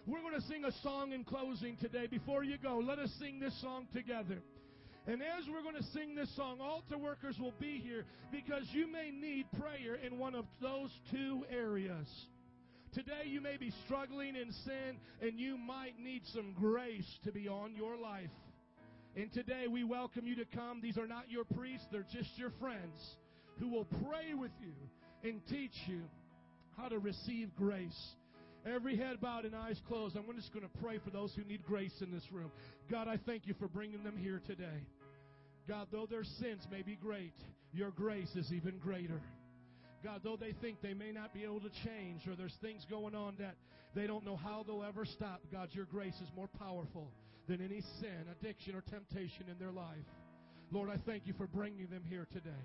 We're going to sing a song in closing today. Before you go, let us sing this song together. And as we're going to sing this song, altar workers will be here because you may need prayer in one of those two areas. Today you may be struggling in sin and you might need some grace to be on your life. And today we welcome you to come. These are not your priests, they're just your friends who will pray with you and teach you how to receive grace. Every head bowed and eyes closed. I'm just going to pray for those who need grace in this room. God, I thank you for bringing them here today. God, though their sins may be great, your grace is even greater. God, though they think they may not be able to change or there's things going on that they don't know how they'll ever stop, God, your grace is more powerful than any sin, addiction, or temptation in their life. Lord, I thank you for bringing them here today.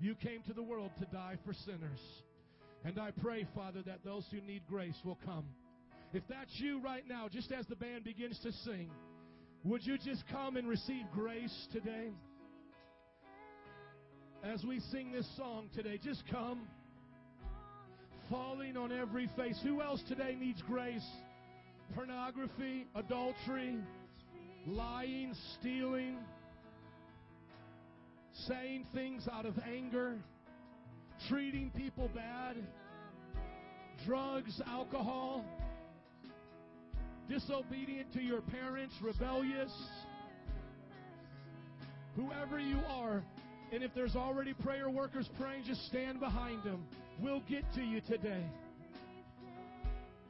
You came to the world to die for sinners. And I pray, Father, that those who need grace will come. If that's you right now, just as the band begins to sing, would you just come and receive grace today? As we sing this song today, just come. Falling on every face. Who else today needs grace? Pornography, adultery, lying, stealing saying things out of anger, treating people bad, drugs, alcohol, disobedient to your parents, rebellious, whoever you are. And if there's already prayer workers praying, just stand behind them. We'll get to you today.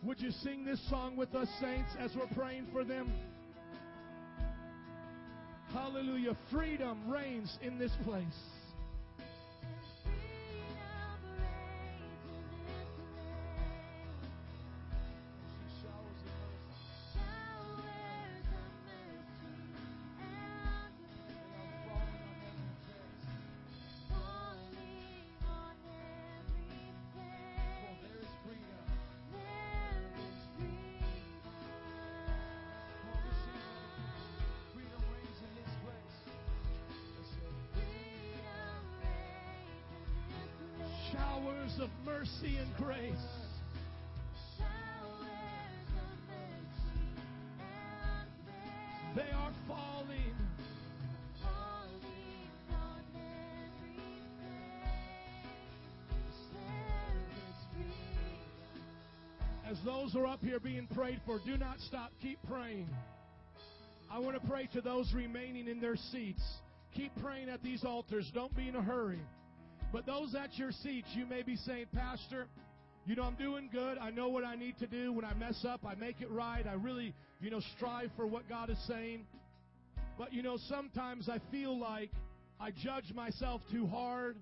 Would you sing this song with us, saints, as we're praying for them? Hallelujah. Freedom reigns in this place. Grace. They are falling. As those are up here being prayed for, do not stop. Keep praying. I want to pray to those remaining in their seats. Keep praying at these altars. Don't be in a hurry. But those at your seats, you may be saying, Pastor, you know, I'm doing good. I know what I need to do. When I mess up, I make it right. I really, you know, strive for what God is saying. But, you know, sometimes I feel like I judge myself too hard.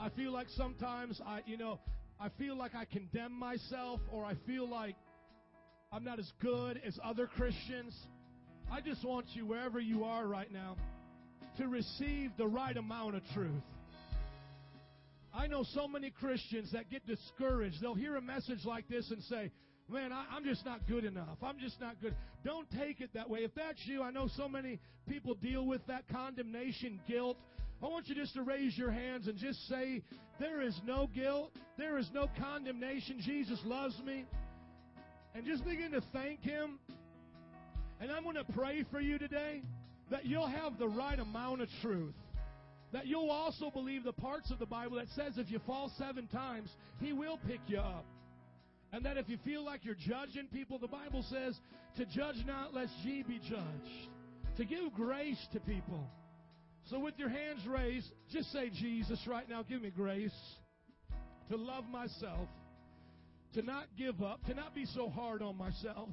I feel like sometimes I, you know, I feel like I condemn myself or I feel like I'm not as good as other Christians. I just want you, wherever you are right now, to receive the right amount of truth. I know so many Christians that get discouraged. They'll hear a message like this and say, Man, I, am just not good enough. I'm just not good. Don't take it that way. If that's you, I know so many people deal with that condemnation, guilt. I want you just to raise your hands and just say, There is no guilt. There is no condemnation. Jesus loves me. And just begin to thank Him. And I'm going to pray for you today that you'll have the right amount of truth that you'll also believe the parts of the Bible that says if you fall seven times, He will pick you up. And that if you feel like you're judging people, the Bible says to judge not lest ye be judged. To give grace to people. So with your hands raised, just say, Jesus, right now, give me grace to love myself, to not give up, to not be so hard on myself.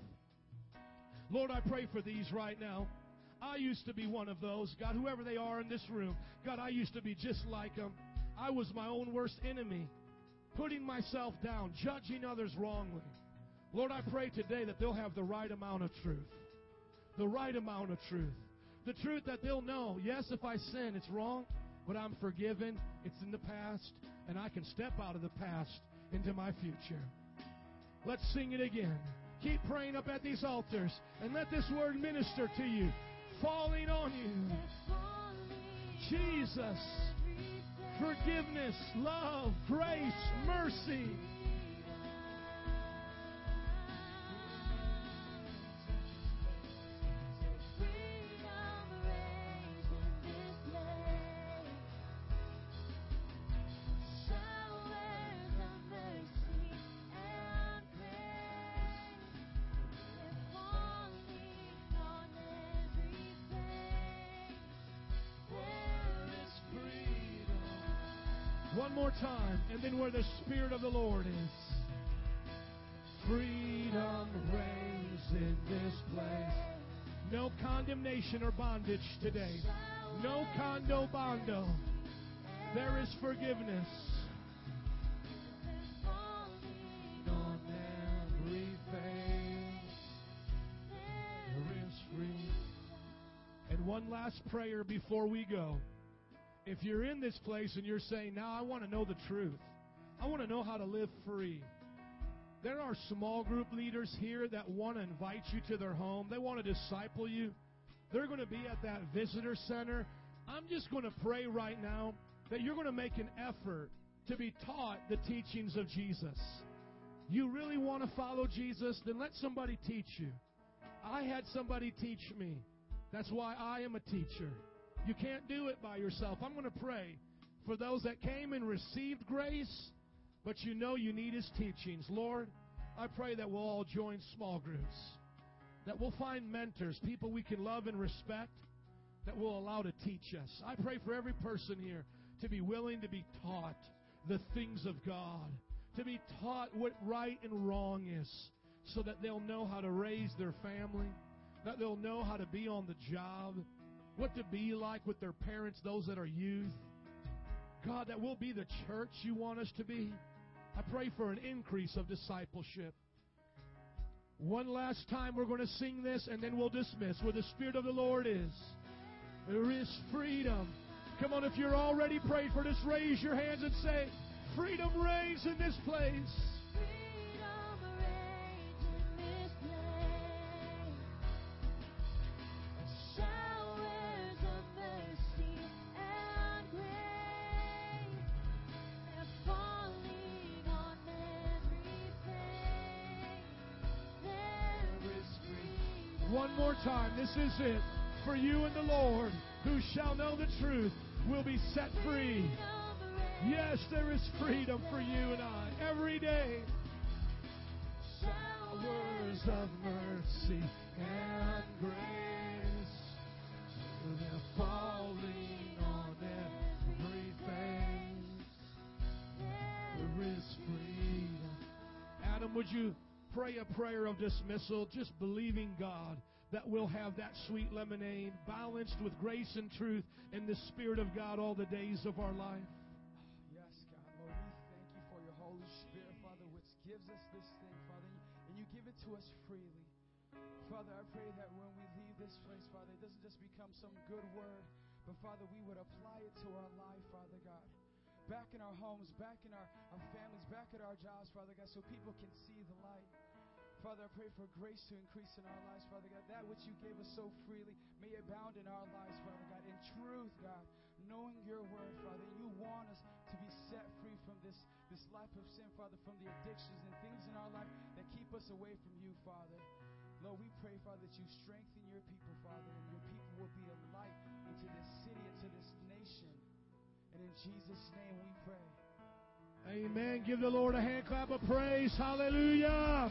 Lord, I pray for these right now. I used to be one of those. God, whoever they are in this room, God, I used to be just like them. I was my own worst enemy, putting myself down, judging others wrongly. Lord, I pray today that they'll have the right amount of truth. The right amount of truth. The truth that they'll know, yes, if I sin, it's wrong, but I'm forgiven. It's in the past, and I can step out of the past into my future. Let's sing it again. Keep praying up at these altars and let this word minister to you, falling on you. Jesus, forgiveness, love, grace, mercy. One more time, and then where the Spirit of the Lord is. Freedom reigns in this place. No condemnation or bondage today. No condo bondo. There is forgiveness. And one last prayer before we go. If you're in this place and you're saying, now I want to know the truth, I want to know how to live free. There are small group leaders here that want to invite you to their home. They want to disciple you. They're going to be at that visitor center. I'm just going to pray right now that you're going to make an effort to be taught the teachings of Jesus. You really want to follow Jesus? Then let somebody teach you. I had somebody teach me. That's why I am a teacher. You can't do it by yourself. I'm going to pray for those that came and received grace, but you know you need His teachings. Lord, I pray that we'll all join small groups, that we'll find mentors, people we can love and respect, that will allow to teach us. I pray for every person here to be willing to be taught the things of God, to be taught what right and wrong is, so that they'll know how to raise their family, that they'll know how to be on the job what to be like with their parents, those that are youth. God, that we'll be the church you want us to be. I pray for an increase of discipleship. One last time, we're going to sing this and then we'll dismiss where the Spirit of the Lord is. There is freedom. Come on, if you're already prayed for this, raise your hands and say, Freedom reigns in this place. This is it. For you and the Lord, who shall know the truth, will be set free. Yes, there is freedom for you and I every day. Showers of mercy and grace. They're falling on every face. There is freedom. Adam, would you pray a prayer of dismissal, just believing God that we'll have that sweet lemonade balanced with grace and truth and the Spirit of God all the days of our life. [sighs] Yes, God, Lord, we thank you for your Holy Spirit, Father, which gives us this thing, Father, and you give it to us freely. Father, I pray that when we leave this place, Father, it doesn't just become some good word, but Father, we would apply it to our life, Father God. Back in our homes, back in our, our families, back at our jobs, Father God, so people can see the light. Father, I pray for grace to increase in our lives, Father God. That which you gave us so freely may abound in our lives, Father God. In truth, God, knowing your word, Father, you want us to be set free from this, this life of sin, Father, from the addictions and things in our life that keep us away from you, Father. Lord, we pray, Father, that you strengthen your people, Father, and your people will be a light into this city, into this nation. And in Jesus' name we pray. Amen. Give the Lord a hand clap of praise. Hallelujah.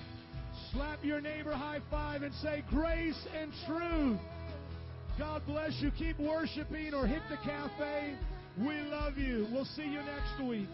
Slap your neighbor high five and say, Grace and truth. God bless you. Keep worshiping or hit the cafe. We love you. We'll see you next week.